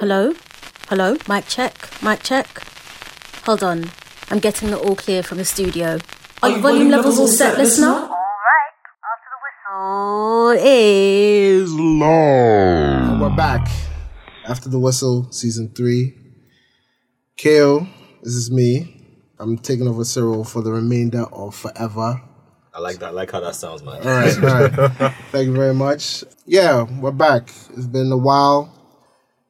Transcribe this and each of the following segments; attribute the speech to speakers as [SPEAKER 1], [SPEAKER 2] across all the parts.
[SPEAKER 1] Hello? Hello? Mic check? Mic check? Hold on. I'm getting the all clear from the studio. Are your volume levels all set, listener? Alright, after the whistle is long.
[SPEAKER 2] We're back after the whistle, season three. KO, this is me. I'm taking over Cyril for the remainder of forever.
[SPEAKER 3] I like that. I like how that sounds, man.
[SPEAKER 2] All right, all right. Thank you very much. Yeah, we're back. It's been a while.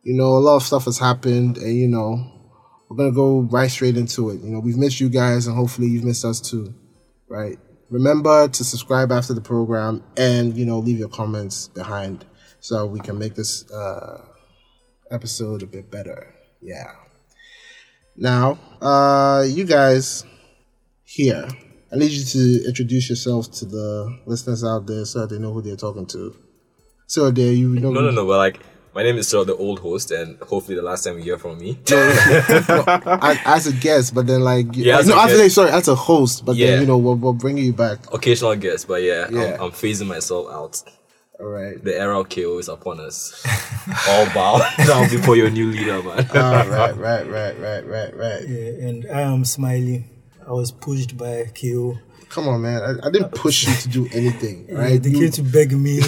[SPEAKER 2] You know, a lot of stuff has happened, and you know, we're gonna go right straight into it. You know, we've missed you guys, and hopefully you've missed us too. Right. Remember to subscribe after the program, and you know, leave your comments behind so we can make this uh, episode a bit better. Yeah. Now, uh, you guys here, I need you to introduce yourselves to the listeners out there so they know who they're talking to. So, there you know.
[SPEAKER 3] No, no, no. But like, my name is Cyril, the old host, and hopefully the last time you hear from me.
[SPEAKER 2] I, as a guest, but then like
[SPEAKER 3] Yeah, as
[SPEAKER 2] no,
[SPEAKER 3] a
[SPEAKER 2] actually, sorry, as a host, but
[SPEAKER 3] Yeah.
[SPEAKER 2] then you know we're, we're bringing you back.
[SPEAKER 3] Occasional guest, but yeah,
[SPEAKER 2] Yeah.
[SPEAKER 3] I'm, I'm phasing myself out.
[SPEAKER 2] All right,
[SPEAKER 3] The era of KO is upon us. All bow down before your new leader, man.
[SPEAKER 2] all right, right, right, right, right, right.
[SPEAKER 4] Yeah, and I am smiling. I was pushed by KO.
[SPEAKER 2] Come on, man, I, I didn't push you to do anything, right?
[SPEAKER 4] They
[SPEAKER 2] You-
[SPEAKER 4] came to beg me.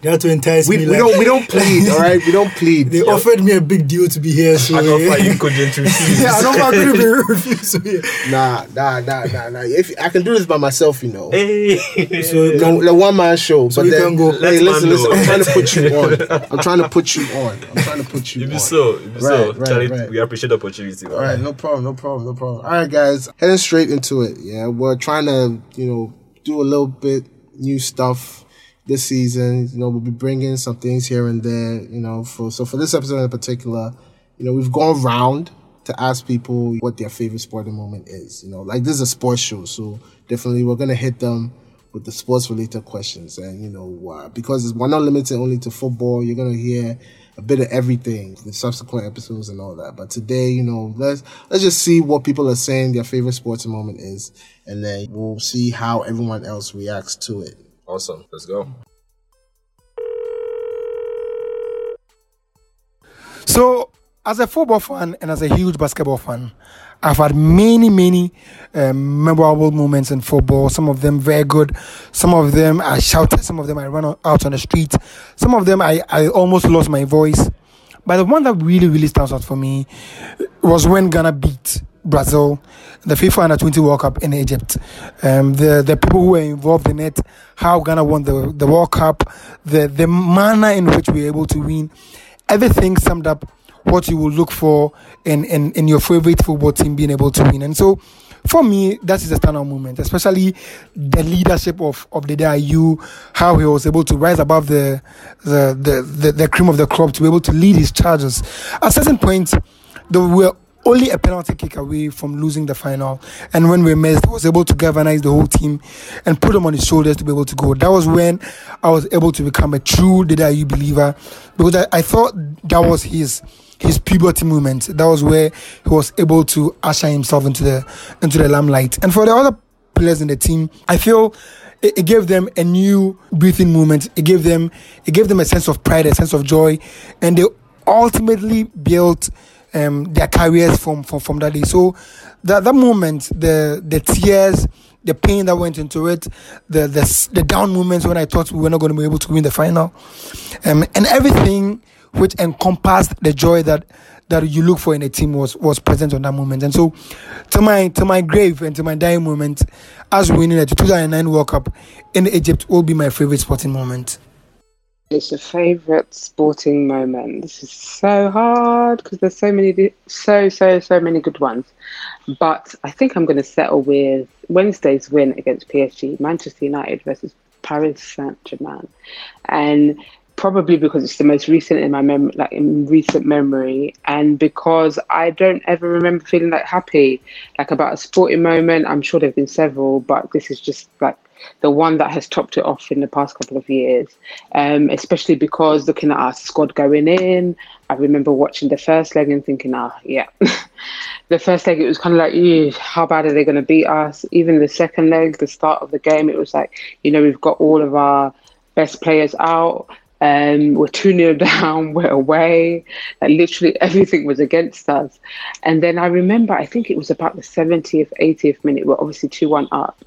[SPEAKER 4] They had to entice
[SPEAKER 2] we,
[SPEAKER 4] me.
[SPEAKER 2] we
[SPEAKER 4] like-
[SPEAKER 2] don't we don't plead, all right? We don't plead.
[SPEAKER 4] They offered me a big deal to be here, so
[SPEAKER 3] I don't
[SPEAKER 4] yeah.
[SPEAKER 3] you couldn't refuse.
[SPEAKER 4] yeah, I don't I couldn't be refused. So yeah.
[SPEAKER 2] Nah, nah, nah, nah, nah. If I can do this by myself, you know.
[SPEAKER 3] Hey.
[SPEAKER 4] So
[SPEAKER 2] No, the one man show, but
[SPEAKER 4] we
[SPEAKER 2] then
[SPEAKER 4] can go.
[SPEAKER 2] hey, listen, listen. I'm trying to put you on. I'm trying to put you on. I'm trying to put you
[SPEAKER 3] You
[SPEAKER 2] on.
[SPEAKER 3] be so, you be so.
[SPEAKER 2] Right, right,
[SPEAKER 3] Charlie,
[SPEAKER 2] right.
[SPEAKER 3] we appreciate the opportunity.
[SPEAKER 2] All right, no problem, no problem, no problem. All right, guys, heading straight into it. Yeah, we're trying to, you know, do a little bit new stuff this season. You know, we'll be bringing some things here and there. You know, for so for this episode in particular, you know, we've gone round to ask people what their favorite sporting moment is. You know, like this is a sports show, so definitely we're gonna hit them with the sports related questions. And you know, uh, because we're not limited only to football, you're gonna hear a bit of everything, the subsequent episodes and all that. But today, you know, let's let's just see what people are saying their favorite sports moment is, and then we'll see how everyone else reacts to it.
[SPEAKER 3] Awesome. Let's go.
[SPEAKER 5] So, as a football fan and as a huge basketball fan, I've had many, many um, memorable moments in football. Some of them very good. Some of them I shouted. Some of them I ran out on the street. Some of them I, I almost lost my voice. But the one that really, really stands out for me was when Ghana beat Brazil, the FIFA Under 20 World Cup in Egypt. Um, the the people who were involved in it, how Ghana won the, the World Cup, the the manner in which we were able to win, everything summed up what you will look for in, in, in your favorite football team being able to win. And so for me, that is a standout moment, especially the leadership of, of the Ayew, how he was able to rise above the, the, the, the, the cream of the crop to be able to lead his charges. At a certain point, they were only a penalty kick away from losing the final. And when we missed, he was able to galvanize the whole team and put them on his shoulders to be able to go. That was when I was able to become a true Dede Ayew believer because I, I thought that was his his puberty moment. That was where he was able to usher himself into the into the limelight. And for the other players in the team, I feel it, it gave them a new breathing moment. It gave them it gave them a sense of pride, a sense of joy, and they ultimately built um, their careers from, from from that day. So that that moment, the the tears, the pain that went into it, the the the down moments when I thought we were not going to be able to win the final, um, and everything which encompassed the joy that that you look for in a team was was present on that moment. And so, to my to my grave and to my dying moment, as winning the 2009 World Cup in Egypt will be my favorite sporting moment.
[SPEAKER 6] It's a favourite sporting moment. This is so hard because there's so many, so so so many good ones. But I think I'm going to settle with Wednesday's win against PSG, Manchester United versus Paris Saint Germain, and probably because it's the most recent in my mem- like in recent memory, and because I don't ever remember feeling that happy, like about a sporting moment. I'm sure there've been several, but this is just like the one that has topped it off in the past couple of years, um, especially because looking at our squad going in, I remember watching the first leg and thinking, ah, yeah. the first leg, it was kind of like, "Ew, how bad are they going to beat us? Even the second leg, the start of the game, it was like, you know, we've got all of our best players out. Um, we're 2 0 down, we're away. Like literally everything was against us. And then I remember, I think it was about the 70th, 80th minute, we're obviously 2 1 up.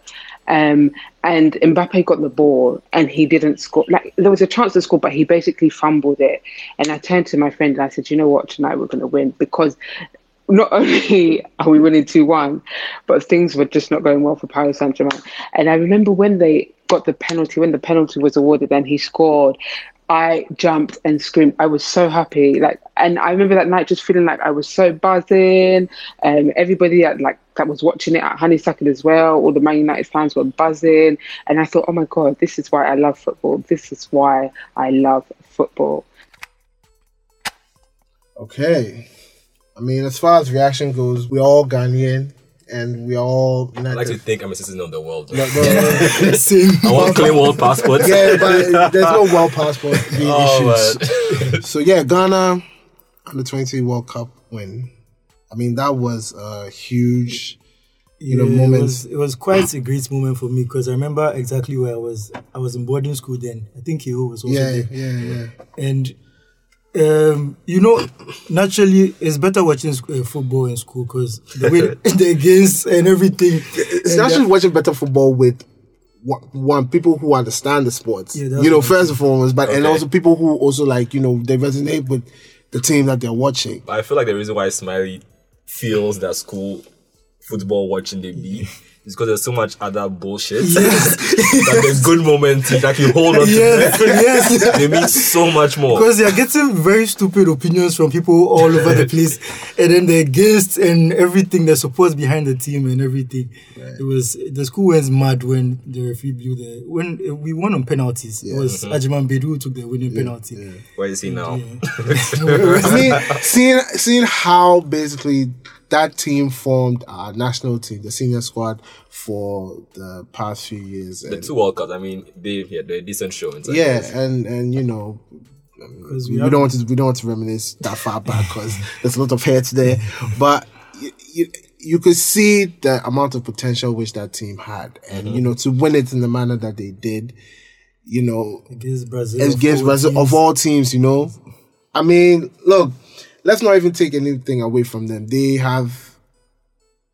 [SPEAKER 6] Um, and Mbappe got the ball and he didn't score. Like there was a chance to score, but he basically fumbled it. And I turned to my friend and I said, "You know what? Tonight we're going to win because not only are we winning 2 1, but things were just not going well for Paris Saint Germain. And I remember when they got the penalty, when the penalty was awarded and he scored, I jumped and screamed. I was so happy. Like, and I remember that night just feeling like I was so buzzing. Um, everybody that like that was watching it at Honeysuckle as well, all the Man United fans were buzzing. And I thought, oh my God, this is why I love football. This is why I love football.
[SPEAKER 2] Okay. I mean, as far as reaction goes, we're all Ghanaian and we're all
[SPEAKER 3] I like to think I'm a citizen of the world.
[SPEAKER 2] No, no, no.
[SPEAKER 5] Same.
[SPEAKER 3] I want clean world passport.
[SPEAKER 2] yeah, but there's no world passport being
[SPEAKER 3] Oh,
[SPEAKER 2] issued. So yeah, Ghana under 20 World Cup win. I mean, that was a huge, you know,
[SPEAKER 4] Yeah,
[SPEAKER 2] moment.
[SPEAKER 4] It was, it was quite a great moment for me because I remember exactly where I was. I was in boarding school then. I think he was also
[SPEAKER 2] yeah,
[SPEAKER 4] there.
[SPEAKER 2] yeah, yeah.
[SPEAKER 4] And um, you know, naturally, it's better watching uh, football in school because the way the games and everything.
[SPEAKER 2] It's
[SPEAKER 4] and,
[SPEAKER 2] actually watching better football with one, one people who understand the sports.
[SPEAKER 4] Yeah,
[SPEAKER 2] you know, first and foremost, but and also people who also like you know they resonate with the team that they're watching.
[SPEAKER 3] But I feel like the reason why Smiley feels that school football watching they be is because there's so much other bullshit. Yes. that the good moments that you actually hold on to
[SPEAKER 4] Yes,
[SPEAKER 3] them.
[SPEAKER 4] yes.
[SPEAKER 3] they mean so much more.
[SPEAKER 4] Because they are getting very stupid opinions from people all over the place, and then the against and everything, the support behind the team and everything. It was the school went mad when the referee blew the when uh, we won on penalties. It was Agyemang-Badu who took the winning penalty.
[SPEAKER 3] Where is he now?
[SPEAKER 2] I mean, seeing seeing how basically that team formed our national team, the senior squad, for the past few years.
[SPEAKER 3] The
[SPEAKER 2] and-
[SPEAKER 3] two World Cups, I mean, they yeah, they're a decent show. inside
[SPEAKER 2] yeah,
[SPEAKER 3] this.
[SPEAKER 2] and and you know,
[SPEAKER 4] Because
[SPEAKER 2] we,
[SPEAKER 4] we,
[SPEAKER 2] don't want to we don't want to reminisce that far back because there's a lot of hate there, but you, you, you could see the amount of potential which that team had, and you mhm. know, to win it in the manner that they did, you know,
[SPEAKER 4] against Brazil.
[SPEAKER 2] against
[SPEAKER 4] of all
[SPEAKER 2] Brazil of all teams, you know. I mean, look, let's not even take anything away from them. They have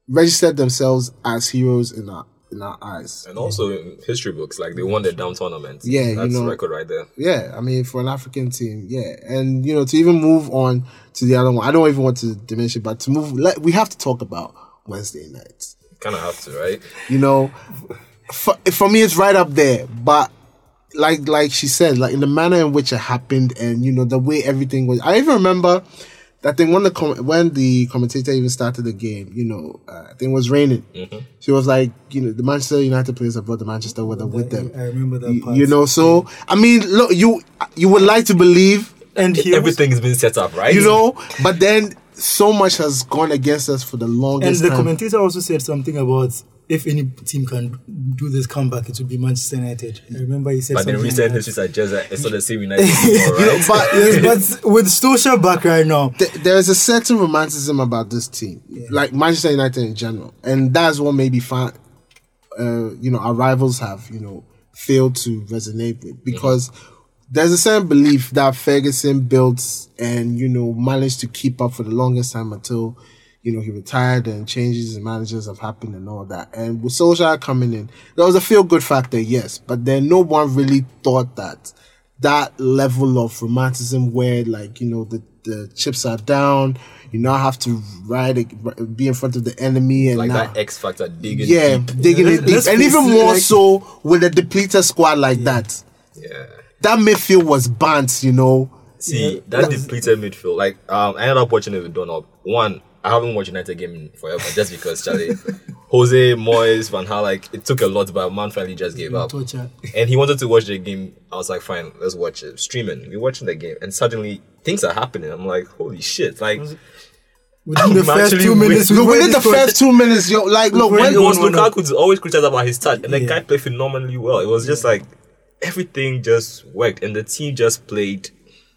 [SPEAKER 2] registered themselves as heroes in our in our eyes.
[SPEAKER 3] And also in history books, like they won the down tournament.
[SPEAKER 2] Yeah, you
[SPEAKER 3] that's
[SPEAKER 2] know.
[SPEAKER 3] a record right there.
[SPEAKER 2] Yeah, I mean, for an African team, yeah, and you know, to even move on to the other one, I don't even want to diminish it, but to move, let, we have to talk about Wednesday nights.
[SPEAKER 3] Kind of have to, right?
[SPEAKER 2] You know, for, for me, it's right up there, but like like she said, like in the manner in which it happened, and you know the way everything was. I even remember that thing when the com- when the commentator even started the game. You know, uh, I think it was raining. She was like, you know, the Manchester United players have brought the Manchester weather with them.
[SPEAKER 4] I remember that
[SPEAKER 2] You,
[SPEAKER 4] part.
[SPEAKER 2] you know, so I mean, look, you you would like to believe,
[SPEAKER 4] and he
[SPEAKER 3] Everything has been set up, right?
[SPEAKER 2] you know, but then so much has gone against us for the longest.
[SPEAKER 4] and the
[SPEAKER 2] time.
[SPEAKER 4] commentator also said something about if any team can do this comeback, it would be Manchester United. I remember he said
[SPEAKER 3] But in
[SPEAKER 4] something.
[SPEAKER 3] recent
[SPEAKER 4] like
[SPEAKER 3] history suggests that it's not the same United anymore, right?
[SPEAKER 2] but
[SPEAKER 4] yes, but with Solskjaer back right now,
[SPEAKER 2] th- there is a certain romanticism about this team, like Manchester United in general, and that's what maybe fan, uh, you know, our rivals have, you know, failed to resonate with because there's a certain belief that Ferguson built and you know managed to keep up for the longest time until you know he retired and changes in managers have happened and all that. And with Solskjaer coming in, there was a feel good factor, yes, but then no one really thought that that level of romanticism where like you know the the chips are down, you now have to ride it, be in front of the enemy and
[SPEAKER 3] like
[SPEAKER 2] now,
[SPEAKER 3] that X Factor digging
[SPEAKER 2] yeah,
[SPEAKER 3] deep.
[SPEAKER 2] digging
[SPEAKER 4] Yeah,
[SPEAKER 2] it deep,
[SPEAKER 4] let's
[SPEAKER 2] and even more
[SPEAKER 4] like-
[SPEAKER 2] so with a depleted squad like that.
[SPEAKER 3] Yeah.
[SPEAKER 2] That midfield was burnt, you know.
[SPEAKER 3] See,
[SPEAKER 4] Yeah,
[SPEAKER 3] that
[SPEAKER 4] that
[SPEAKER 3] depleted midfield. Like, um, I ended up watching it with Donald. One, I haven't watched United game in forever just because Charlie, Jose, Moyes, Van Gaal, like it took a lot, but man finally just gave up.
[SPEAKER 4] torture.
[SPEAKER 3] And he wanted to watch the game. I was like, fine, let's watch it. Streaming. We're watching the game, and suddenly things are happening. I'm like, holy shit! Like,
[SPEAKER 4] Within the
[SPEAKER 3] I'm
[SPEAKER 4] first two minutes, we
[SPEAKER 2] No, within the first two minutes, yo, like, look,
[SPEAKER 4] When
[SPEAKER 2] when
[SPEAKER 3] it was
[SPEAKER 4] one- one-
[SPEAKER 3] Lukaku's always criticized about his touch, and the
[SPEAKER 4] Yeah.
[SPEAKER 3] guy played phenomenally well. It was just like everything just worked, and the team just played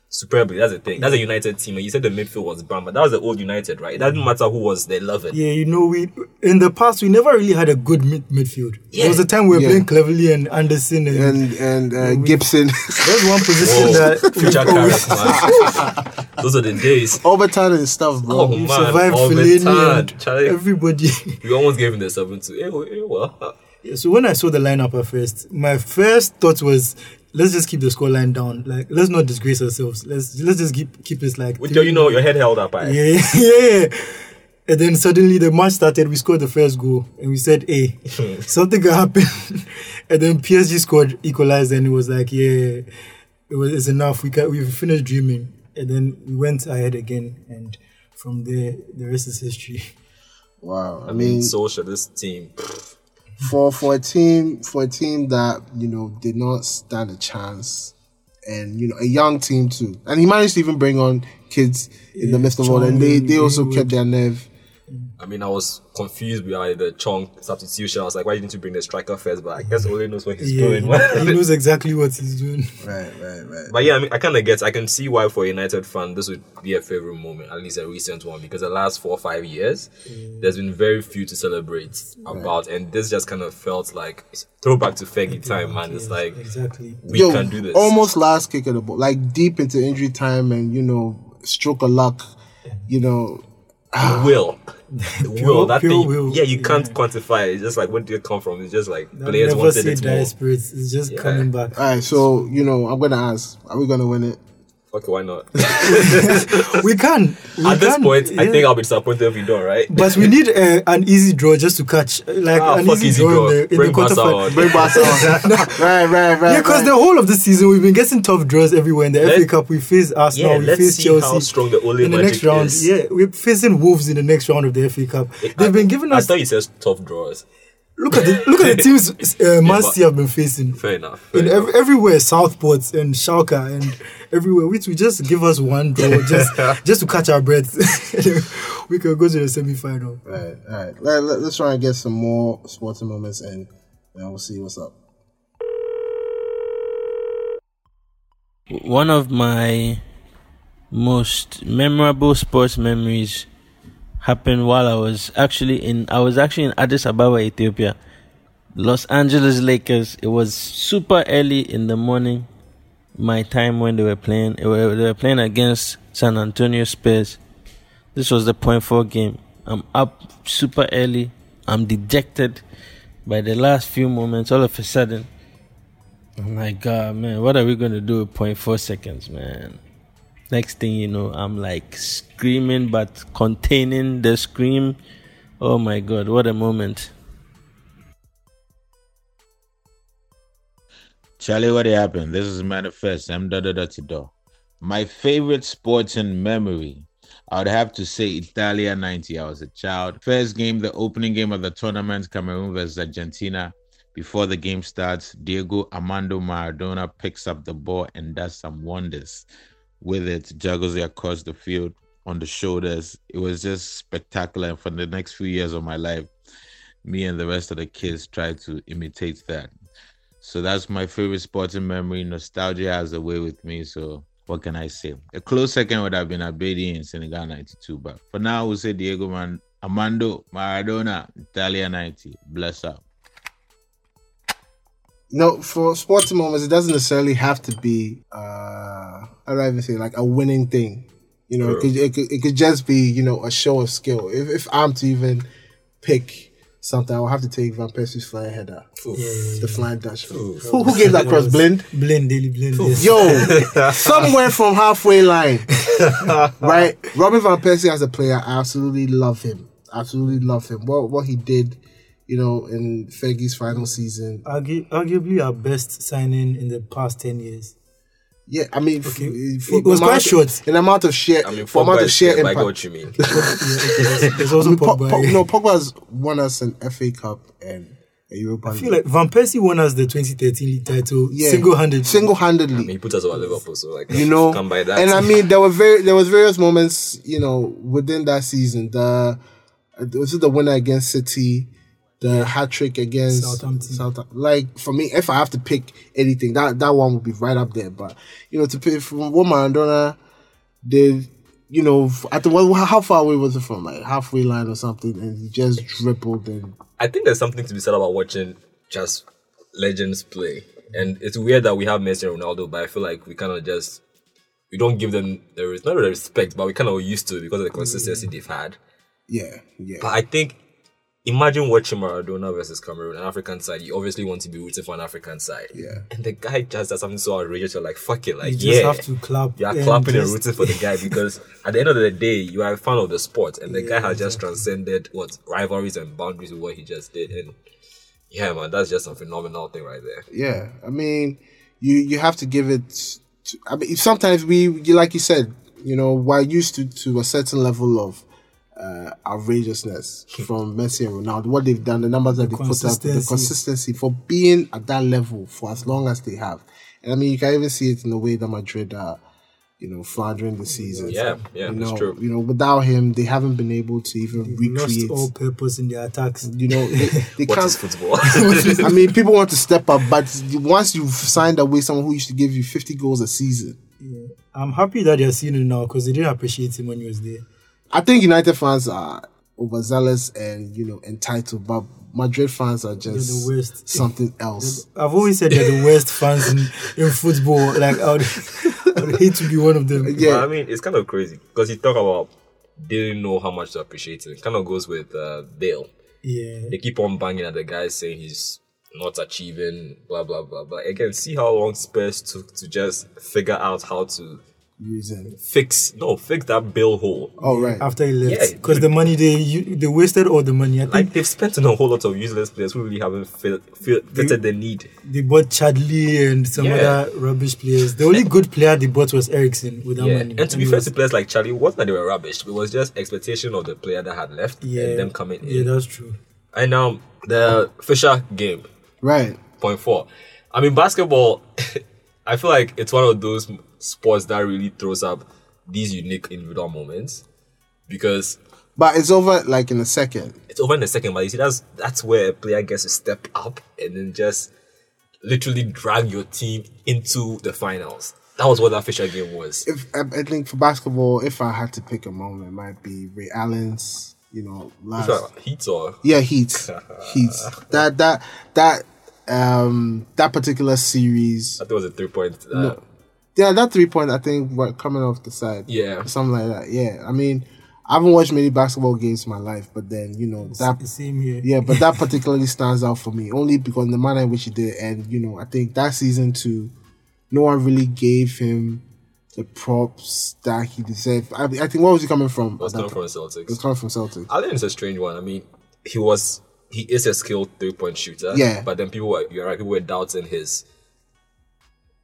[SPEAKER 3] superbly. That's the thing. That's a United team. And you said the midfield was bad, but that was the old United, right? It doesn't matter who was there, love it.
[SPEAKER 4] Yeah, you know, we in the past we never really had a good mid- midfield.
[SPEAKER 3] Yeah.
[SPEAKER 4] There was a time we were
[SPEAKER 2] Yeah.
[SPEAKER 4] playing Cleverley and Anderson, and,
[SPEAKER 2] and and uh, Gibson,
[SPEAKER 4] there's one position
[SPEAKER 3] Whoa,
[SPEAKER 4] that
[SPEAKER 3] future carrots, man. Those are the days.
[SPEAKER 2] Overton and stuff, bro.
[SPEAKER 3] Oh,
[SPEAKER 4] we
[SPEAKER 3] man,
[SPEAKER 4] survived
[SPEAKER 3] all the
[SPEAKER 4] Fellaini
[SPEAKER 3] time.
[SPEAKER 4] and
[SPEAKER 3] Charlie.
[SPEAKER 4] everybody.
[SPEAKER 3] We almost gave him the seven two. Eh, well, eh, well.
[SPEAKER 4] Yeah, so when I saw the lineup at first, my first thought was, let's just keep the scoreline down. Like, let's not disgrace ourselves. Let's let's just keep keep this like.
[SPEAKER 3] With your,
[SPEAKER 4] three-
[SPEAKER 3] you know, your head held up. Right?
[SPEAKER 4] Yeah, yeah. And then suddenly the match started. We scored the first goal, and we said, "Hey, something happened." and then PSG scored, equalized, and it was like, "Yeah, it was it's enough. We can we finished dreaming." And then we went ahead again, and from there, the rest is history.
[SPEAKER 2] Wow. I
[SPEAKER 3] I mean,
[SPEAKER 2] socialist
[SPEAKER 3] so should team.
[SPEAKER 2] For for a team for a team that you know did not stand a chance, and you know a young team too, and he managed to even bring on kids in the midst of all, and they they also kept their nerve.
[SPEAKER 3] I mean, I was confused by the Chong substitution. I was like, why didn't you bring the striker first? But I guess Ole knows what he's
[SPEAKER 4] Yeah,
[SPEAKER 3] going.
[SPEAKER 4] he knows exactly what he's doing.
[SPEAKER 2] Right, right, right.
[SPEAKER 3] But yeah, I mean, I kind of get. I can see why for a United fan this would be a favorite moment, at least a recent one, because the last four or five years, mm. there's been very few to celebrate about, and this just kind of felt like throwback to Fergie time, man. It's like
[SPEAKER 4] exactly.
[SPEAKER 3] we
[SPEAKER 2] Yo,
[SPEAKER 3] can do this.
[SPEAKER 2] almost last kick of the ball, like deep into injury time, and you know stroke of luck. You know,
[SPEAKER 3] will. The will that
[SPEAKER 4] pure
[SPEAKER 3] thing,
[SPEAKER 4] will,
[SPEAKER 3] yeah, you
[SPEAKER 4] yeah.
[SPEAKER 3] can't quantify it. It's just like where did it come from? It's just like
[SPEAKER 4] I'll
[SPEAKER 3] players
[SPEAKER 4] never
[SPEAKER 3] wanted
[SPEAKER 4] say
[SPEAKER 3] it
[SPEAKER 4] dire
[SPEAKER 3] more.
[SPEAKER 4] spirits. It's just
[SPEAKER 3] Yeah.
[SPEAKER 4] coming back.
[SPEAKER 2] all right. So you know, I'm gonna ask: Are we gonna win it?
[SPEAKER 3] Okay, why not?
[SPEAKER 4] We can. We
[SPEAKER 3] At this
[SPEAKER 4] can,
[SPEAKER 3] point, I think I'll be disappointed if we don't, right?
[SPEAKER 4] But we need uh, an easy draw just to catch, like
[SPEAKER 3] Ah,
[SPEAKER 4] an
[SPEAKER 3] fuck
[SPEAKER 4] easy,
[SPEAKER 3] easy
[SPEAKER 4] draw,
[SPEAKER 3] draw.
[SPEAKER 4] in the, in
[SPEAKER 3] Bring
[SPEAKER 4] the
[SPEAKER 3] Barca
[SPEAKER 4] quarterfinal.
[SPEAKER 3] on.
[SPEAKER 2] Bring Barca. right, right, right.
[SPEAKER 4] Yeah, because
[SPEAKER 2] right.
[SPEAKER 4] the whole of the season we've been getting tough draws everywhere. In the
[SPEAKER 3] Let-
[SPEAKER 4] FA Cup, we face Arsenal,
[SPEAKER 3] Yeah,
[SPEAKER 4] we
[SPEAKER 3] let's
[SPEAKER 4] face
[SPEAKER 3] see
[SPEAKER 4] Chelsea.
[SPEAKER 3] how strong the Ole
[SPEAKER 4] in the next
[SPEAKER 3] magic
[SPEAKER 4] round,
[SPEAKER 3] is.
[SPEAKER 4] yeah, we're facing Wolves in the next round of the FA Cup.
[SPEAKER 3] I-
[SPEAKER 4] They've been giving us.
[SPEAKER 3] I
[SPEAKER 4] us.
[SPEAKER 3] thought you said tough draws.
[SPEAKER 4] Look at the look at the teams uh, Man City have been facing.
[SPEAKER 3] Fair enough. fair
[SPEAKER 4] In
[SPEAKER 3] enough.
[SPEAKER 4] ev- everywhere, Southport and Schalke and everywhere, which we just give us one draw just just to catch our breath. we can go to the semi final.
[SPEAKER 2] Right, all right. Let, let, us try and get some more sporting moments and then we'll see what's up.
[SPEAKER 7] One of my most memorable sports memories happened while I was actually in I was actually in Addis Ababa, Ethiopia. Los Angeles Lakers. It was super early in the morning, my time when they were playing. They were, playing against San Antonio Spurs. This was the point four game. I'm up super early. I'm dejected by the last few moments. All of a sudden, oh my God, man, what are we going to do with 0.4 seconds, man? Next thing you know, I'm like screaming, but containing the scream. Oh my God, what a moment.
[SPEAKER 8] Charlie, what happened? This is Manifest. I'm da da da. My favorite sports sporting memory, I would have to say Italia 90. I was a child. First game, the opening game of the tournament, Cameroon versus Argentina. Before the game starts, Diego Armando Maradona picks up the ball and does some wonders with it, juggles it across the field on the shoulders. It was just spectacular. And for the next few years of my life, me and the rest of the kids tried to imitate that. So that's my favorite sporting memory. Nostalgia has a way with me. So what can I say? A close second would have been Abedi in Senegal 92. But for now, we'll say Diego Man- Amando Maradona, Italia 90. Bless up.
[SPEAKER 2] No, for sporting moments, it doesn't necessarily have to be, uh, how don't even say, like a winning thing. You know, it, could, it, could, it could just be, you know, a show of skill. If, if I'm to even pick something, I'll have to take Van Persie's flying header. The flying Dutch. Who, who gave that cross? Blind?
[SPEAKER 4] Blend, Daley Blind. Yes.
[SPEAKER 2] Yo, somewhere from halfway line, right? Robin van Persie as a player, I absolutely love him. Absolutely love him. What what he did, you know, in Fergie's final season.
[SPEAKER 4] Argu- arguably our best signing in the past 10 years.
[SPEAKER 2] Yeah, I mean, f-
[SPEAKER 4] Okay.
[SPEAKER 2] for
[SPEAKER 4] It was quite short.
[SPEAKER 2] In amount of share,
[SPEAKER 3] I mean,
[SPEAKER 2] for amount of share
[SPEAKER 3] scared, but I
[SPEAKER 2] impact.
[SPEAKER 3] get what you mean.
[SPEAKER 4] There's, there's also
[SPEAKER 2] I mean, Po-
[SPEAKER 4] Pogba.
[SPEAKER 2] Po- no, Pogba's won us an FA Cup and a Europa
[SPEAKER 4] I
[SPEAKER 2] League.
[SPEAKER 4] feel like Van Persie won us the 2013 league title
[SPEAKER 2] Yeah.
[SPEAKER 4] single-handed.
[SPEAKER 2] single-handedly.
[SPEAKER 3] I mean, he put us over Liverpool, so like,
[SPEAKER 2] you know
[SPEAKER 3] come by that.
[SPEAKER 2] and i mean there were very there was various moments you know within that season the was it the winner against city the hat trick against
[SPEAKER 4] Southampton.
[SPEAKER 2] Southampton. Like for me, if I have to pick anything, that that one would be right up there. But you know, to pick from what Maradona did, you know, at the what, how far away was it from? Like halfway line or something, and he just dribbled and
[SPEAKER 3] I think there's something to be said about watching just legends play. And it's weird that we have Messi and Ronaldo, but I feel like we kind of just we don't give them the res- not the respect, but we kind of used to it because of the consistency mm. they've had.
[SPEAKER 2] yeah, yeah.
[SPEAKER 3] But I think imagine watching Maradona versus Cameroon, an African side. You obviously want to be rooting for an African side.
[SPEAKER 2] Yeah.
[SPEAKER 3] And the guy just does something so outrageous. You're like, fuck it, like
[SPEAKER 4] You just
[SPEAKER 3] yeah.
[SPEAKER 4] have to clap.
[SPEAKER 3] You're
[SPEAKER 4] and
[SPEAKER 3] clapping and rooting for the guy because at the end of the day, you are a fan of the sport, and the guy has just transcended what rivalries and boundaries with what he just did. And yeah, man, that's just a phenomenal thing right there.
[SPEAKER 2] Yeah, I mean, you you have to give it. To, I mean, sometimes we, like you said, you know, we're used to to a certain level of uh, outrageousness from Messi and Ronaldo. What they've done, the numbers that they put up, the
[SPEAKER 4] consistency.
[SPEAKER 2] consistency for being at that level for as long as they have. And I mean, you can even see it in the way that Madrid are, you know, floundering the season.
[SPEAKER 3] Yeah, yeah,
[SPEAKER 2] you
[SPEAKER 3] that's
[SPEAKER 2] know,
[SPEAKER 3] true.
[SPEAKER 2] You know, without him, they haven't been able to even
[SPEAKER 4] lost
[SPEAKER 2] recreate.
[SPEAKER 4] all purpose in their attacks.
[SPEAKER 2] You know, they, they
[SPEAKER 3] What
[SPEAKER 2] can't.
[SPEAKER 3] football?
[SPEAKER 2] I mean, people want to step up, but once you've signed away someone who used to give you 50 goals a season,
[SPEAKER 4] I'm happy that they're seeing it now because they didn't appreciate him when he was there.
[SPEAKER 2] I think United fans are overzealous and, you know, entitled, but Madrid fans are just
[SPEAKER 4] the worst.
[SPEAKER 2] something else.
[SPEAKER 4] I've always said they're the worst fans in, in football. Like I would, I would hate to be one of them.
[SPEAKER 2] Yeah.
[SPEAKER 3] But I mean, it's kind of crazy because you talk about didn't know how much to appreciate him. It kind of goes with uh, Bale.
[SPEAKER 4] Yeah.
[SPEAKER 3] They keep on banging at the guy saying he's not achieving, blah blah blah. But again, see how long Spurs took to just figure out how to
[SPEAKER 2] Using.
[SPEAKER 3] fix no fix that Bale hole.
[SPEAKER 2] Oh, right.
[SPEAKER 4] After he left,
[SPEAKER 3] Yeah,
[SPEAKER 4] because the money they u- they wasted all the money. I think
[SPEAKER 3] Like they've spent on a whole lot of useless players who really haven't fit, fit, fitted the need.
[SPEAKER 4] they bought Chadli and some
[SPEAKER 3] Yeah.
[SPEAKER 4] other rubbish players. The only good player they bought was Eriksen with that
[SPEAKER 3] Yeah,
[SPEAKER 4] money.
[SPEAKER 3] and to be fair to players like Charlie, it wasn't that they were rubbish. It was just expectation of the player that had left
[SPEAKER 4] yeah,
[SPEAKER 3] and them coming
[SPEAKER 4] Yeah,
[SPEAKER 3] in.
[SPEAKER 4] that's true.
[SPEAKER 3] And um, the Fisher game,
[SPEAKER 2] Right.
[SPEAKER 3] point four. I mean, basketball. I feel like it's one of those sports that really throws up these unique individual moments because
[SPEAKER 2] But it's over like in a second.
[SPEAKER 3] it's over in a second. But you see, that's that's where a player gets to step up and then just literally drag your team into the finals. That was what that Fisher game was.
[SPEAKER 2] If I, think for basketball, if I had to pick a moment, it might be Ray Allen's, you know, last.
[SPEAKER 3] Heat or
[SPEAKER 2] Yeah, Heat. Heat. That, that, that, um, that particular series.
[SPEAKER 3] I think it was a three point. Uh,
[SPEAKER 2] Yeah, that three point, I think, were coming off the side.
[SPEAKER 3] Yeah.
[SPEAKER 2] Something like that. Yeah. I mean, I haven't watched many basketball games in my life, but then, you know, that.
[SPEAKER 4] The same here.
[SPEAKER 2] Yeah, but that particularly stands out for me only because the manner in which he did it. And, you know, I think that season two, no one really gave him the props that he deserved. I, I think, what was he coming from?
[SPEAKER 3] was
[SPEAKER 2] that
[SPEAKER 3] coming from
[SPEAKER 2] point?
[SPEAKER 3] the
[SPEAKER 2] It was coming from Celtics.
[SPEAKER 3] Allen is a strange one. I mean, he was he is a skilled three point shooter.
[SPEAKER 2] Yeah.
[SPEAKER 3] But then people were you're right, people were doubting his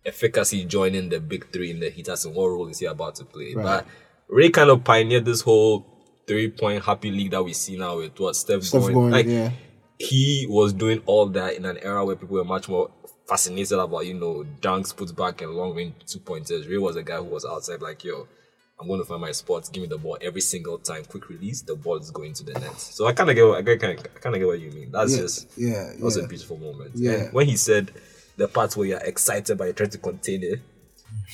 [SPEAKER 3] efficacy joining the big three in the Heat as what role is he about to play. But Ray kind of pioneered this whole three point happy league that we see now with what Steph,
[SPEAKER 2] Steph
[SPEAKER 3] going.
[SPEAKER 2] going,
[SPEAKER 3] like
[SPEAKER 2] yeah.
[SPEAKER 3] he was doing all that in an era where people were much more fascinated about, you know, dunks, puts back and long range two pointers. Ray was a guy who was outside like, yo, I'm going to find my spots, give me the ball every single time, quick release, the ball is going to the net. So I kind of get, what- I kind of, I kind of get what you mean. That's
[SPEAKER 2] Yeah,
[SPEAKER 3] just,
[SPEAKER 2] yeah,
[SPEAKER 3] that was
[SPEAKER 2] yeah.
[SPEAKER 3] a beautiful moment.
[SPEAKER 2] Yeah.
[SPEAKER 3] And when he said the parts where you're excited but you're trying to contain it,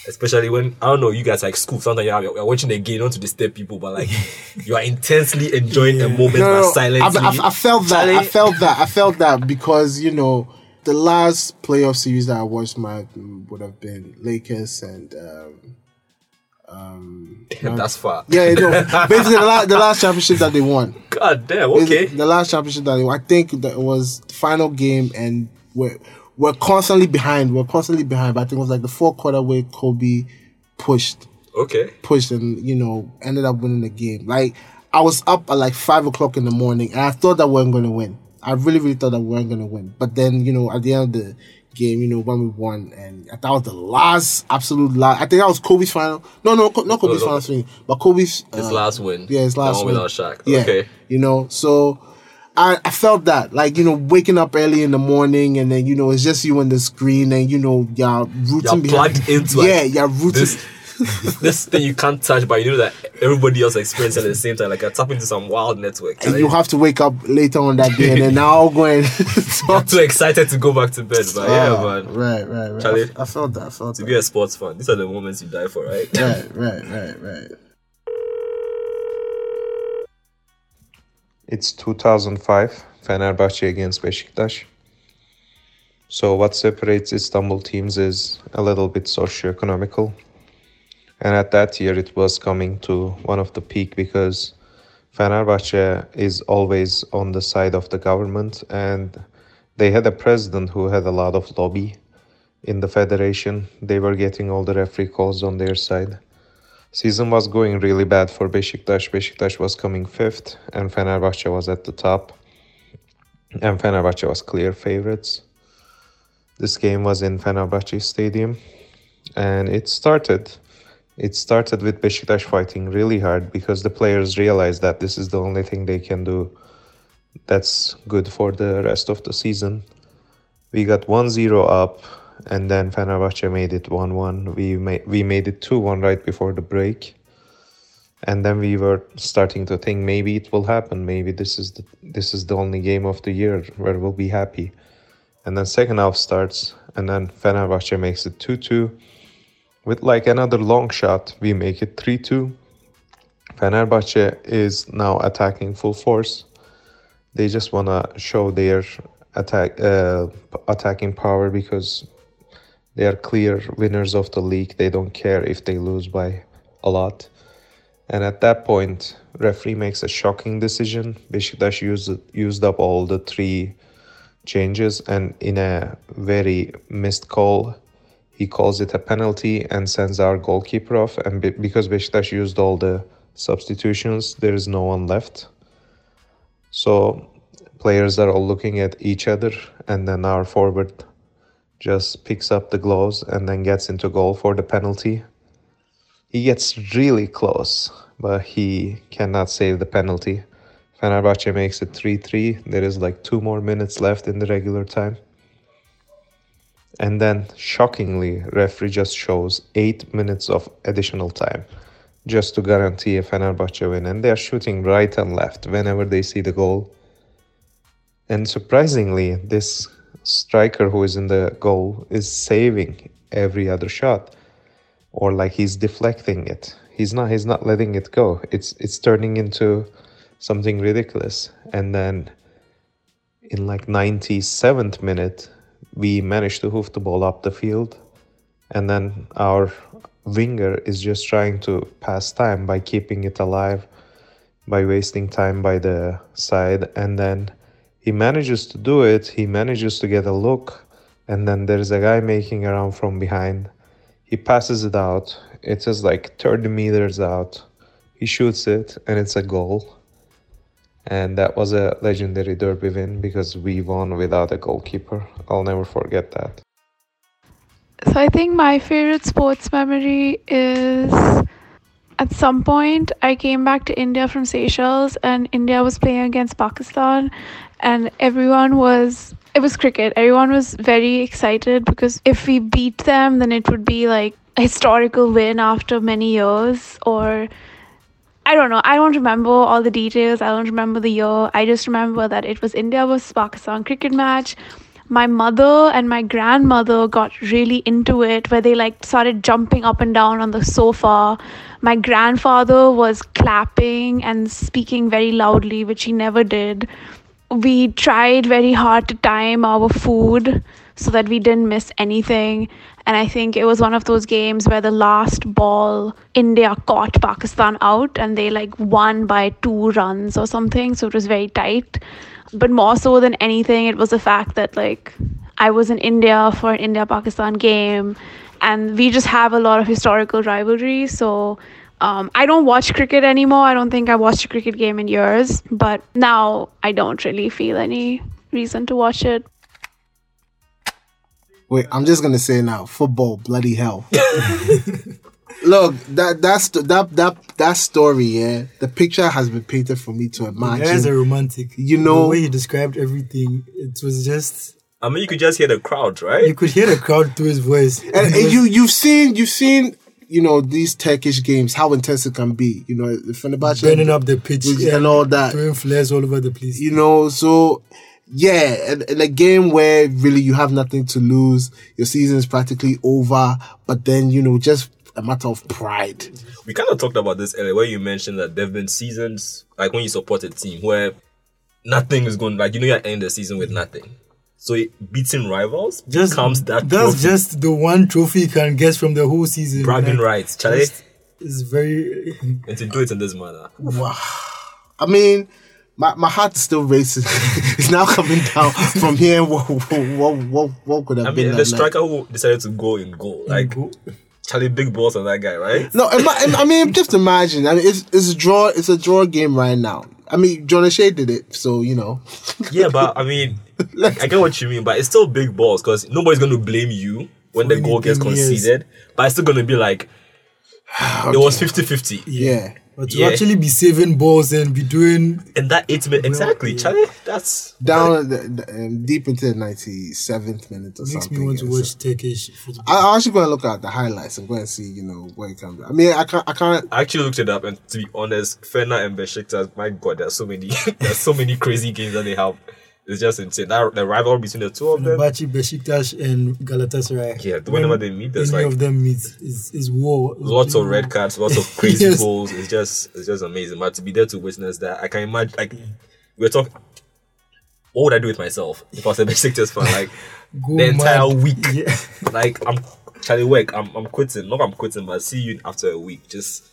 [SPEAKER 3] especially when I don't know, you guys like school. Sometimes you're, you're watching the game, not to disturb people, but like you are intensely enjoying a moment,
[SPEAKER 2] No,
[SPEAKER 3] but
[SPEAKER 2] no, no.
[SPEAKER 3] silently.
[SPEAKER 2] I, I, I felt that. I felt that. I felt that because you know the last playoff series that I watched my would have been Lakers and um, um
[SPEAKER 3] That's far.
[SPEAKER 2] yeah, you know, basically the last, the last championship that they won.
[SPEAKER 3] God damn.
[SPEAKER 2] Basically,
[SPEAKER 3] Okay.
[SPEAKER 2] the last championship that they won. I think that it was the final game and we're we're constantly behind. We're constantly behind. But I think it was like the fourth quarter where Kobe pushed
[SPEAKER 3] Okay.
[SPEAKER 2] pushed and you know ended up winning the game. Like I was up at like five o'clock in the morning and I thought that we weren't going to win. I really really thought that we weren't going to win. But then you know at the end of the game, you know when we won and that was the last absolute last. I think that was Kobe's final. No no not Kobe's
[SPEAKER 3] no.
[SPEAKER 2] final swing, but Kobe's
[SPEAKER 3] His
[SPEAKER 2] uh,
[SPEAKER 3] last win.
[SPEAKER 2] Yeah, his last
[SPEAKER 3] the one
[SPEAKER 2] win.
[SPEAKER 3] without Shaq.
[SPEAKER 2] Yeah,
[SPEAKER 3] Okay.
[SPEAKER 2] you know so. I, I felt that like you know waking up early in the morning and then you know it's just you on the screen and you know you're rooting
[SPEAKER 3] You're
[SPEAKER 2] behind
[SPEAKER 3] plugged into,
[SPEAKER 2] yeah
[SPEAKER 3] like,
[SPEAKER 2] you're rooting
[SPEAKER 3] this this thing you can't touch, but you know that everybody else experiencing at the same time. Like I tap into some wild network.
[SPEAKER 2] and you have to wake up later on that day and then now go and
[SPEAKER 3] I'm too excited to go back to bed. But yeah,
[SPEAKER 2] Ah,
[SPEAKER 3] man.
[SPEAKER 2] Right, right, right.
[SPEAKER 3] Charlie?
[SPEAKER 2] I, I felt that. I felt
[SPEAKER 3] To
[SPEAKER 2] that.
[SPEAKER 3] be a sports fan, these are the moments you die for, right?
[SPEAKER 2] Right, right, right, right.
[SPEAKER 9] It's 2005, Fenerbahce against Beşiktaş. So what separates Istanbul teams is a little bit socio-economical. And at that year it was coming to one of the peak because Fenerbahce is always on the side of the government and they had a president who had a lot of lobby in the federation. They were getting all the referee calls on their side. Season was going really bad for Beşiktaş. Beşiktaş was coming fifth, and Fenerbahce was at the top. And Fenerbahce was clear favorites. This game was in Fenerbahce Stadium, and it started. It started with Beşiktaş fighting really hard because the players realized that this is the only thing they can do that's good for the rest of the season. We got 1-0 up and then Fenerbahce made it 1-1. We made we made it 2-1 right before the break. And then we were starting to think maybe it will happen. Maybe this is the this is the only game of the year where we'll be happy. And then second half starts and then Fenerbahce makes it 2-2. With like another long shot, we make it 3-2. Fenerbahce is now attacking full force. They just want to show their attack uh, attacking power because they are clear winners of the league. They don't care if they lose by a lot. And at that point, referee makes a shocking decision. Beşiktaş used used up all the three changes, and in a very missed call, he calls it a penalty and sends our goalkeeper off. And be- because Beşiktaş used all the substitutions, there is no one left. So players are all looking at each other, and then our forward just picks up the gloves and then gets into goal for the penalty. He gets really close, but he cannot save the penalty. Fenerbahce makes it 3 3. There is like two more minutes left in the regular time. And then, shockingly, referee just shows eight minutes of additional time just to guarantee a Fenerbahce win. And they are shooting right and left whenever they see the goal. And surprisingly, this striker who is in the goal is saving every other shot or like he's deflecting it. He's not he's not letting it go. It's it's turning into something ridiculous. And then in like 97th minute we managed to hoof the ball up the field. And then our winger is just trying to pass time by keeping it alive by wasting time by the side. And then he manages to do it he manages to get a look and then there's a guy making around from behind. He passes it out. It's like 30 meters out. He shoots it and it's a goal. And that was a legendary derby win because we won without a goalkeeper. I'll never forget that.
[SPEAKER 10] So I think my favorite sports memory is at some point I came back to India from Seychelles and India was playing against Pakistan and everyone was it was cricket. Everyone was very excited because if we beat them then it would be like a historical win after many years or I don't know. I don't remember all the details. I don't remember the year. I just remember that it was India versus Pakistan cricket match. My mother and my grandmother got really into it where they like started jumping up and down on the sofa. My grandfather was clapping and speaking very loudly, which he never did. We tried very hard to time our food so that we didn't miss anything. And I think it was one of those games where the last ball, India caught Pakistan out and they like won by two runs or something. So it was very tight. But more so than anything, it was the fact that like I was in India for an India Pakistan game and we just have a lot of historical rivalry. So um, I don't watch cricket anymore. I don't think I watched a cricket game in years. But now I don't really feel any reason to watch it.
[SPEAKER 2] Wait, I'm just gonna say now, football, bloody hell. Look, that that's that that that story, yeah. The picture has been painted for me to
[SPEAKER 4] imagine. guy is a romantic.
[SPEAKER 2] You know-
[SPEAKER 4] the way he described everything, it was just
[SPEAKER 3] I mean, you could just hear the crowd, right?
[SPEAKER 4] you could hear the crowd through his voice.
[SPEAKER 2] And, and you you've seen you've seen you know these Turkish games, how intense it can be. You know, Fenerbahce
[SPEAKER 4] burning up the pitch
[SPEAKER 2] and,
[SPEAKER 4] and
[SPEAKER 2] all that,
[SPEAKER 4] throwing flares all over the place.
[SPEAKER 2] You know, so yeah, in, in, a game where really you have nothing to lose, your season is practically over, but then you know just a matter of pride.
[SPEAKER 3] We kind of talked about this earlier, where you mentioned that there've been seasons like when you support a team where nothing is going like you know you're ending the season with nothing. So beating rivals
[SPEAKER 4] just
[SPEAKER 3] comes that
[SPEAKER 4] that's
[SPEAKER 3] trophy.
[SPEAKER 4] just the one trophy you can get from the whole season.
[SPEAKER 3] bragging
[SPEAKER 4] like,
[SPEAKER 3] rights, Charlie.
[SPEAKER 4] It's very
[SPEAKER 3] and to do it in this manner.
[SPEAKER 2] Wow. I mean, my, my heart is still racing. it's now coming down from here. What, what, what, what could have
[SPEAKER 3] I
[SPEAKER 2] been?
[SPEAKER 3] mean, the striker who decided to go in goal, like
[SPEAKER 4] goal.
[SPEAKER 3] Charlie, big balls on that guy, right?
[SPEAKER 2] No, I mean, just imagine. I mean, it's it's a draw. It's a draw game right now. I mean, John O'Shea did it, so you know.
[SPEAKER 3] yeah, but I mean, I get what you mean, but it's still big balls because nobody's going to blame you when the goal gets conceded, but it's still going to be like it was 50-50.
[SPEAKER 2] Yeah.
[SPEAKER 4] But to
[SPEAKER 3] Yeah.
[SPEAKER 4] actually be saving balls and be doing
[SPEAKER 3] And that eight minute, exactly, Charlie, that's
[SPEAKER 2] Down the, the, um, deep into the ninety seventh minute or
[SPEAKER 4] makes
[SPEAKER 2] something.
[SPEAKER 4] me want to watch
[SPEAKER 2] so-
[SPEAKER 4] Turkish football.
[SPEAKER 2] I, I'm actually going to look at the highlights and go and see, you know, where it comes. I mean, I can't, I can't.
[SPEAKER 3] I actually looked it up, and to be honest, Fener and Besiktas, my God, there's so many, there's so many crazy games that they have. It's just insane. That the rivalry between the two of them.
[SPEAKER 4] Fenerbahce, Besiktas, and Galatasaray.
[SPEAKER 3] Yeah, whenever they meet, there's
[SPEAKER 4] any
[SPEAKER 3] like
[SPEAKER 4] of them meet is is war.
[SPEAKER 3] Lots of red cards, lots of crazy
[SPEAKER 4] Yes.
[SPEAKER 3] goals. It's just, it's just amazing. But to be there to witness that, I can imagine. Like, we're talking. What would I do with myself if I was a Besiktas fan? Like
[SPEAKER 4] Go
[SPEAKER 3] the entire
[SPEAKER 4] mad.
[SPEAKER 3] week.
[SPEAKER 4] Yeah.
[SPEAKER 3] Like I'm Charlie work. I'm I'm quitting. Not I'm quitting, but see you after a week. Just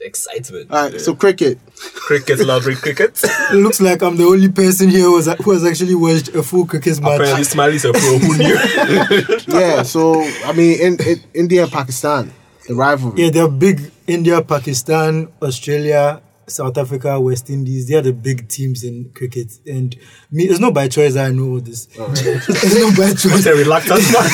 [SPEAKER 3] excitement.
[SPEAKER 2] All right, so cricket.
[SPEAKER 3] cricket, lottery, cricket.
[SPEAKER 4] It looks like I'm the only person here who has, who has actually watched a full cricket match.
[SPEAKER 3] Apparently, Smiley's a pro. Who knew?
[SPEAKER 2] yeah, so I mean, in, in India and Pakistan, the rivalry.
[SPEAKER 4] Yeah, they're big. India, Pakistan, Australia, South Africa, West Indies. They are the big teams in cricket. And me, it's not by choice I know all this. it's not by choice.
[SPEAKER 3] a reluctant man.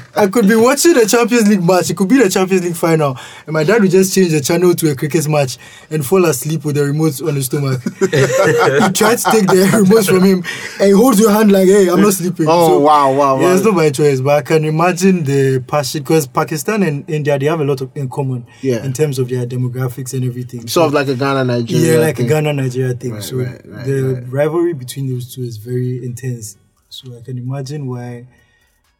[SPEAKER 4] I could be watching a Champions League match. It could be the Champions League final, and my dad would just change the channel to a cricket match and fall asleep with the remote on his stomach. you try to take the remote from him, and he holds your hand like, "Hey, I'm not sleeping."
[SPEAKER 2] Oh, wow, wow,
[SPEAKER 4] Yeah,
[SPEAKER 2] wow.
[SPEAKER 4] it's not my choice, but I can imagine the passion because Pakistan and India they have a lot of in common.
[SPEAKER 2] Yeah.
[SPEAKER 4] in terms of their demographics and everything.
[SPEAKER 2] Sort of like a Ghana Nigeria.
[SPEAKER 4] yeah, like
[SPEAKER 2] thing.
[SPEAKER 4] a Ghana Nigeria thing.
[SPEAKER 2] Right,
[SPEAKER 4] so
[SPEAKER 2] right, right,
[SPEAKER 4] the rivalry between those two is very intense. So I can imagine why.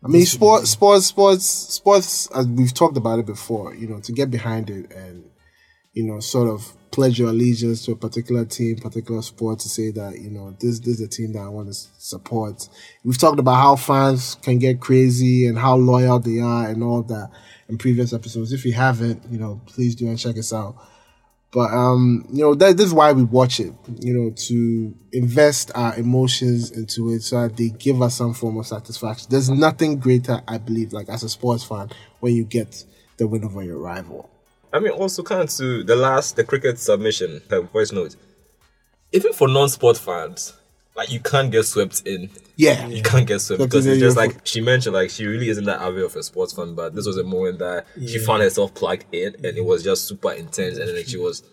[SPEAKER 2] I mean, sports, sports, sports, sports. As we've talked about it before, you know, to get behind it and you know, sort of pledge your allegiance to a particular team, particular sport, to say that you know this this is the team that I want to support. We've talked about how fans can get crazy and how loyal they are and all that in previous episodes. If you haven't, you know, please do and check us out. But um, you know, that this is why we watch it, you know, to invest our emotions into it so that they give us some form of satisfaction. There's nothing greater, I believe, like as a sports fan, when you get the win over your rival.
[SPEAKER 3] I mean, also kind to the last, the cricket submission, the voice note. Even for non-sport fans, like you can't get swept in.
[SPEAKER 2] Yeah.
[SPEAKER 3] you can't get swept because it's just like she mentioned, like she really isn't that avid of a sports fan, but this was a moment that she found herself plugged in, and it was just super intense, and then she was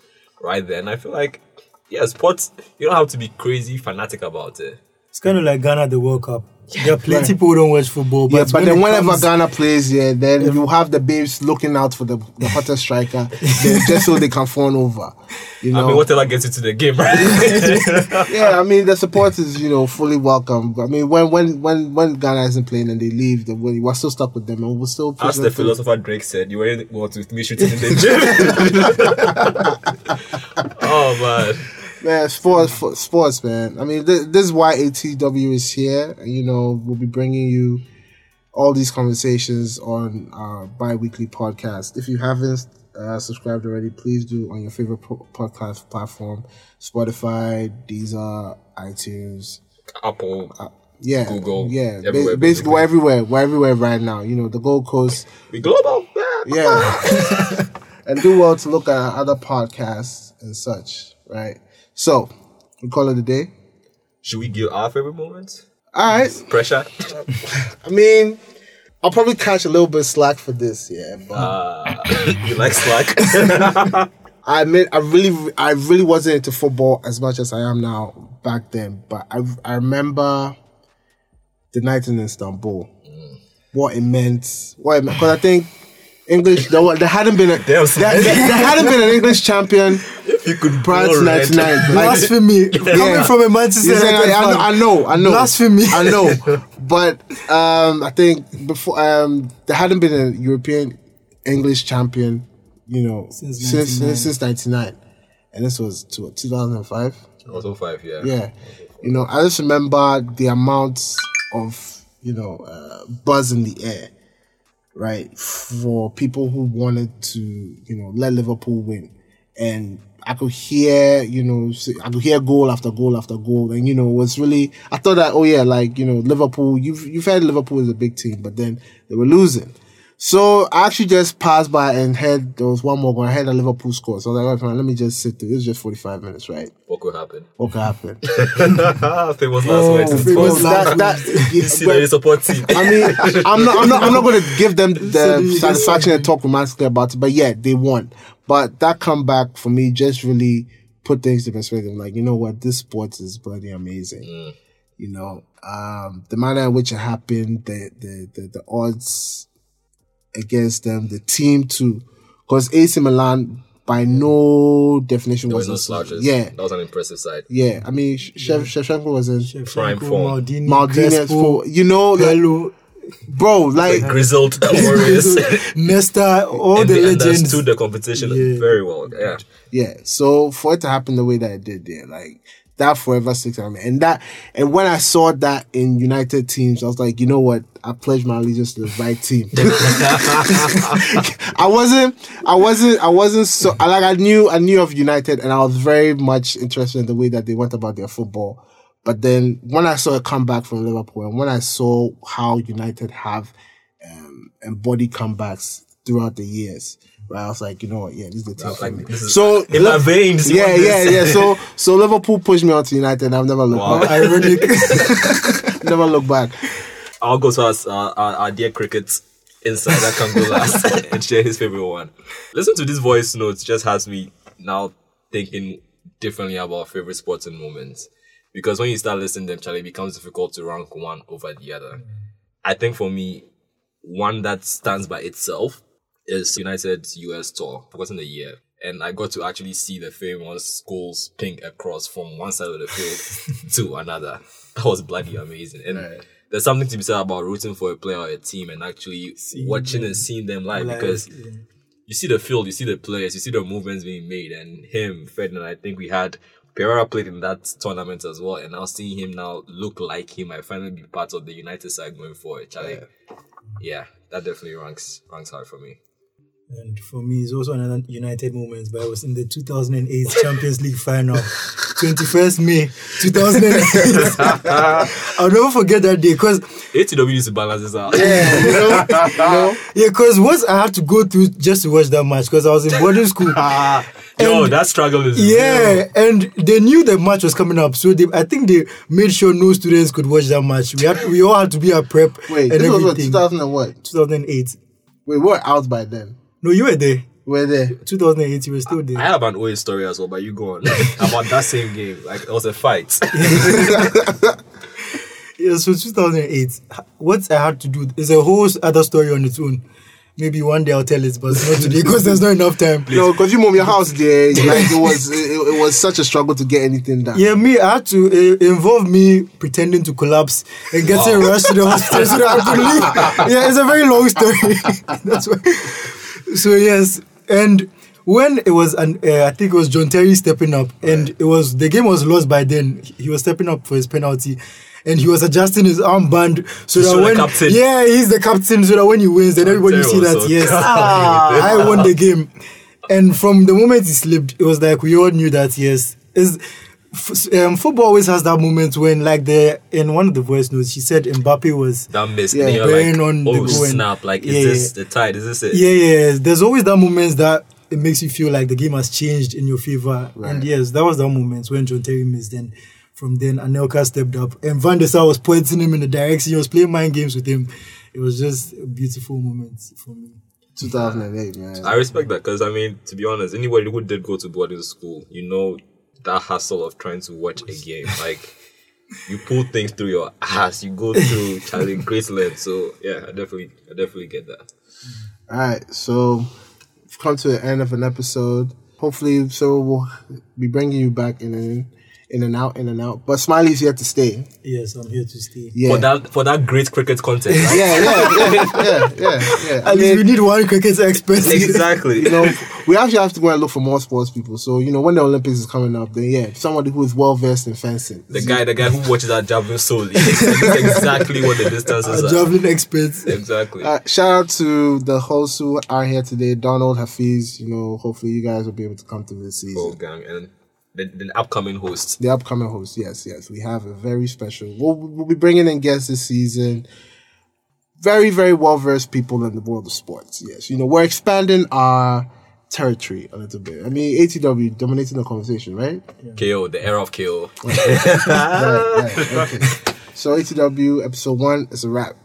[SPEAKER 3] right there. And I feel like, yeah, sports. You don't have to be crazy fanatic about it.
[SPEAKER 4] It's kind of like Ghana the World Cup. There are plenty people who don't watch football, but,
[SPEAKER 2] Yeah, but
[SPEAKER 4] when
[SPEAKER 2] then whenever
[SPEAKER 4] comes-
[SPEAKER 2] Ghana plays, yeah, then you have the babes looking out for the, the hottest striker, just so they can fawn over. You know,
[SPEAKER 3] I mean, whatever gets you to the game, right?
[SPEAKER 2] yeah, I mean the support is you know fully welcome. I mean when when when when Ghana isn't playing and they leave, then we- we're still stuck with them and we're still.
[SPEAKER 3] As the
[SPEAKER 2] through.
[SPEAKER 3] philosopher Drake said, you weren't want to me shooting in the gym. oh man.
[SPEAKER 2] Man, sports, sports, man. I mean, th- this is why ATW is here. You know, we'll be bringing you all these conversations on our bi-weekly podcast. If you haven't uh, subscribed already, please do on your favorite po- podcast platform: Spotify, Deezer, iTunes.
[SPEAKER 3] Apple,
[SPEAKER 2] Yeah,
[SPEAKER 3] Google,
[SPEAKER 2] yeah.
[SPEAKER 3] Everywhere,
[SPEAKER 2] basically, we're everywhere. We're everywhere right now. You know, the Gold Coast.
[SPEAKER 3] we global.
[SPEAKER 2] Yeah. and do well to look at other podcasts and such, right? So, we call it a day.
[SPEAKER 3] Should we give our favorite moments?
[SPEAKER 2] All right.
[SPEAKER 3] Pressure.
[SPEAKER 2] I mean, I'll probably catch a little bit of slack for this, yeah. But
[SPEAKER 3] Uh, you like slack?
[SPEAKER 2] I admit, I really, I really wasn't into football as much as I am now back then. But I, I remember the night in Istanbul. What it meant. What. Because I think English. There, there hadn't been a there, there, there hadn't been an English champion
[SPEAKER 3] you could
[SPEAKER 2] prior to
[SPEAKER 3] blow red.
[SPEAKER 2] '99. Like,
[SPEAKER 4] Blasphemy. Coming from a Manchester United
[SPEAKER 2] I, I, know,
[SPEAKER 4] fan.
[SPEAKER 2] I know, I know.
[SPEAKER 4] Blasphemy.
[SPEAKER 2] I know. But um, I think before um, there hadn't been a European English champion, you know,
[SPEAKER 4] Since
[SPEAKER 2] since
[SPEAKER 4] 99.
[SPEAKER 2] since, since '99, and this was two, 2005.
[SPEAKER 3] Also yeah.
[SPEAKER 2] Yeah, you know, I just remember the amount of you know uh, buzz in the air, right, for people who wanted to you know let Liverpool win, and I could hear you know I could hear goal after goal after goal, and you know it was really I thought that oh yeah like you know Liverpool you've you've had Liverpool is a big team, but then they were losing. So I actually just passed by and heard there was one more going. I heard a Liverpool score. So I was like, "Right, let me just sit through. It was just 45 minutes, right?
[SPEAKER 3] What could happen?
[SPEAKER 2] What could happen?
[SPEAKER 3] famous last
[SPEAKER 2] Oh,
[SPEAKER 3] words.
[SPEAKER 2] famous last that,
[SPEAKER 3] You see that you support team.
[SPEAKER 2] I mean, I'm not, I'm not, I'm not going to give them the satisfaction and talk romantically about it, but yeah, they won. But that comeback for me just really put things in perspective. Like, you know what, this sport is bloody amazing. You know, um, the manner in which it happened, the the the, the odds against them, the team too, because AC Milan by no definition
[SPEAKER 3] There were
[SPEAKER 2] was
[SPEAKER 3] no slouches.
[SPEAKER 2] Yeah,
[SPEAKER 3] That was an impressive side.
[SPEAKER 2] yeah. I mean, Shev Shevchenko was in
[SPEAKER 3] Prime form.
[SPEAKER 4] Maldini,
[SPEAKER 2] Maldini,
[SPEAKER 4] Crespo,
[SPEAKER 2] for you know, like, bro, like
[SPEAKER 3] Grizzled Warriors.
[SPEAKER 4] Nesta, all
[SPEAKER 3] and
[SPEAKER 4] the
[SPEAKER 3] they
[SPEAKER 4] legends.
[SPEAKER 3] understood the competition
[SPEAKER 4] Yeah.
[SPEAKER 3] very well. Yeah.
[SPEAKER 2] Yeah. So for it to happen the way that it did there, like that forever sticks out. And that and when I saw that in United teams, I was like, you know what? I pledge my allegiance to the right team. I wasn't I wasn't I wasn't so like I knew I knew of United and I was very much interested in the way that they went about their football. But then when I saw a comeback from Liverpool and when I saw how United have um, embodied comebacks throughout the years, right? I was like, you know what? Yeah, this is the team.
[SPEAKER 3] was
[SPEAKER 2] for
[SPEAKER 3] like,
[SPEAKER 2] me.
[SPEAKER 3] this
[SPEAKER 2] so
[SPEAKER 3] in my veins,
[SPEAKER 2] Yeah, yeah,
[SPEAKER 3] this.
[SPEAKER 2] yeah. So so Liverpool pushed me onto United. and I've never looked
[SPEAKER 3] Wow.
[SPEAKER 2] back.
[SPEAKER 4] Ironic.
[SPEAKER 2] never looked back.
[SPEAKER 3] I'll go to our, our, our, our dear cricket insider can go last and share his favorite one. Listen to this voice notes just has me now thinking differently about favorite sports and moments. Because when you start listening to them, Charlie, it becomes difficult to rank one over the other. Mm. I think for me, one that stands by itself is United US tour. Wasn't a year. And I got to actually see the famous goals ping across from one side of the field to another. That was bloody amazing. And there's something to be said about rooting for a player or a team and actually watching and seeing them live,
[SPEAKER 4] Live,
[SPEAKER 3] because
[SPEAKER 4] yeah.
[SPEAKER 3] you see the field, you see the players, you see the movements being made, and him, Ferdinand, I think we had Pereira played in that tournament as well, and now seeing him now look like him, I finally be part of the United side going forward. Charlie, yeah, that definitely ranks ranks high for me.
[SPEAKER 4] And for me, it's also another United moment, but I was in the 2008 Champions League final, 21st May 2008. I'll never forget that day because
[SPEAKER 3] ATW needs to balance this out.
[SPEAKER 2] Yeah, you know, you know.
[SPEAKER 4] yeah, because once I had to go through just to watch that match because I was in boarding school.
[SPEAKER 3] Yo, that struggle is
[SPEAKER 4] Yeah, and they knew the match was coming up, so they, I think they made sure no students could watch that match. We had, we all had to be at prep
[SPEAKER 2] Wait,
[SPEAKER 4] and
[SPEAKER 2] this was what 2000 and what?
[SPEAKER 4] 2008.
[SPEAKER 2] We were out by then.
[SPEAKER 4] No, you were there.
[SPEAKER 2] We're there.
[SPEAKER 4] 2008, you were still there.
[SPEAKER 3] I have an OA story as well, but you go on. about that same game. Like, it was a fight.
[SPEAKER 4] Yeah, so 2008. What I had to do is a whole other story on its own. Maybe one day I'll tell it, but not today because there's not enough time.
[SPEAKER 2] No, because you move your house there, like it was, it, it was such a struggle to get anything done.
[SPEAKER 4] Yeah, me, I had to uh, involve me pretending to collapse and getting rushed to the hospital so that I could leave. Yeah, it's a very long story. That's why. So yes, and when it was, an, uh, I think it was John Terry stepping up, and it was the game was lost by then. He was stepping up for his penalty. And he was adjusting his armband so that when
[SPEAKER 3] captain.
[SPEAKER 4] yeah he's the captain so that when he wins then everybody see that
[SPEAKER 3] so
[SPEAKER 4] yes. I won the game and from the moment he slipped it was like we all knew that yes is um, football always has that moment when like the in one of the voice notes she said Mbappe was
[SPEAKER 3] that miss.
[SPEAKER 2] Yeah,
[SPEAKER 3] and you're
[SPEAKER 4] bearing
[SPEAKER 3] like,
[SPEAKER 4] on the
[SPEAKER 3] oh,
[SPEAKER 4] goal and-
[SPEAKER 3] snap. Like, is
[SPEAKER 4] Yeah,
[SPEAKER 3] this the tide? Is this it?
[SPEAKER 4] yeah, yeah, yeah. There's always that moment that it makes you feel like the game has changed in your favor. And yes, that was that moment when John Terry missed. Then from then, Anelka stepped up, and Van der Sar was pointing him in the direction. He was playing mind games with him. It was just a beautiful moment for me.
[SPEAKER 2] 2008, man.
[SPEAKER 3] I respect that because I mean, to be honest, anybody who did go to boarding school, you know that hassle of trying to watch a game. Like you pull things through your ass, you go through Charlie Graceland. So yeah, I definitely, I definitely get that.
[SPEAKER 2] All right, so we've come to the end of an episode. Hopefully, so we'll be bringing you back in and in and out, in and out. But Smiley's here to stay.
[SPEAKER 4] Yes, I'm here to stay.
[SPEAKER 2] Yeah,
[SPEAKER 3] For that for that great cricket content. Right?
[SPEAKER 2] yeah, yeah, yeah, yeah, yeah, yeah. I
[SPEAKER 4] At least
[SPEAKER 2] mean,
[SPEAKER 4] we need one cricket expert.
[SPEAKER 3] exactly.
[SPEAKER 2] you know, we actually have to go and look for more sports people. So you know, when the Olympics is coming up, then yeah, somebody who is well versed in fencing.
[SPEAKER 3] The guy, the guy who watches that javelin solely, exactly what the distances
[SPEAKER 4] A
[SPEAKER 3] are.
[SPEAKER 4] javelin expert.
[SPEAKER 3] Exactly.
[SPEAKER 2] Uh, shout out to the hosts who are here today, Donald Hafiz. You know, hopefully you guys will be able to come to this season.
[SPEAKER 3] Full gang and the, the upcoming hosts.
[SPEAKER 2] the upcoming host. Yes, yes, we have a very special. We'll, we'll be bringing in guests this season. Very, very well versed people in the world of sports. Yes, you know we're expanding our territory a little bit. I mean, ATW dominating the conversation, right?
[SPEAKER 3] KO, the era of KO.
[SPEAKER 2] right, right, okay. So ATW episode one is a wrap.